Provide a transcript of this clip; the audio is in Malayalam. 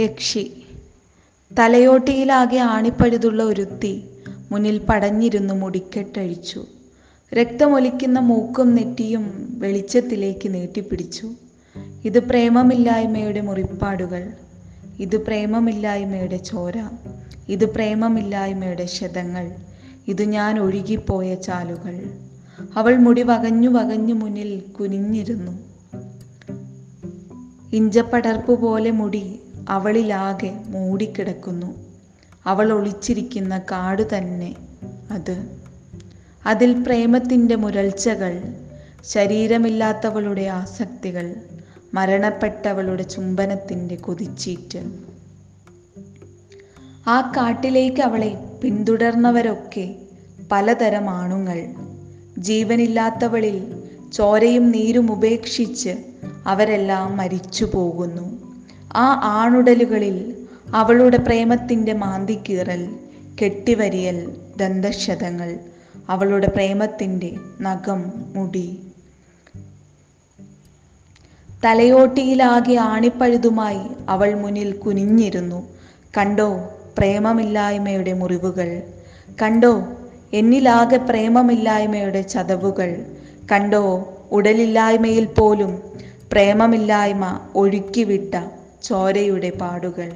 യക്ഷി. തലയോട്ടിയിലാകെ ആണിപ്പഴുതുള്ള ഒരുത്തി മുന്നിൽ പടഞ്ഞിരുന്നു മുടിക്കെട്ടഴിച്ചു. രക്തമൊലിക്കുന്ന മൂക്കും നെറ്റിയും വെളിച്ചത്തിലേക്ക് നീട്ടിപ്പിടിച്ചു. ഇത് പ്രേമമില്ലായ്മയുടെ മുറിപ്പാടുകൾ. ഇത് പ്രേമമില്ലായ്മയുടെ ചോര. ഇത് പ്രേമമില്ലായ്മയുടെ ശതങ്ങൾ. ഇത് ഞാൻ ഒഴുകിപ്പോയ ചാലുകൾ. അവൾ മുടി വകഞ്ഞു വകഞ്ഞു മുന്നിൽ കുനിഞ്ഞിരുന്നു. ഇഞ്ചപ്പടർപ്പ് പോലെ മുടി അവളിലാകെ മൂടിക്കിടക്കുന്നു. അവൾ ഒളിച്ചിരിക്കുന്ന കാട് തന്നെ അത്. അതിൽ പ്രേമത്തിന്റെ മുരൾച്ചകൾ ശരീരമില്ലാത്തവളുടെ ആസക്തികൾ മരണപ്പെട്ടവളുടെ ചുംബനത്തിന്റെ കൊതിച്ചീറ്റ്. ആ കാട്ടിലേക്ക് അവളെ പിന്തുടർന്നവരൊക്കെ പലതരം ആണുങ്ങൾ. ജീവനില്ലാത്തവളിൽ ചോരയും നീരും ഉപേക്ഷിച്ച് അവരെല്ലാം മരിച്ചു പോകുന്നു ആ ആണുടലുകളിൽ അവളുടെ പ്രേമത്തിന്റെ മാന്തിക്കീറൽ കെട്ടിവരിയൽ ദന്തക്ഷതങ്ങൾ അവളുടെ പ്രേമത്തിന്റെ നഖം മുടി. തലയോട്ടിയിലാകെ ആണിപ്പഴുതുമായി അവൾ മുന്നിൽ കുനിഞ്ഞിരുന്നു. കണ്ടോ പ്രേമമില്ലായ്മയുടെ മുറിവുകൾ? കണ്ടോ എന്നിലാകെ പ്രേമമില്ലായ്മയുടെ ചതവുകൾ? കണ്ടോ ഉടലില്ലായ്മയിൽ പോലും പ്രേമമില്ലായ്മ ഒഴുക്കിവിട്ട ചോരയുടെ പാടുകൾ.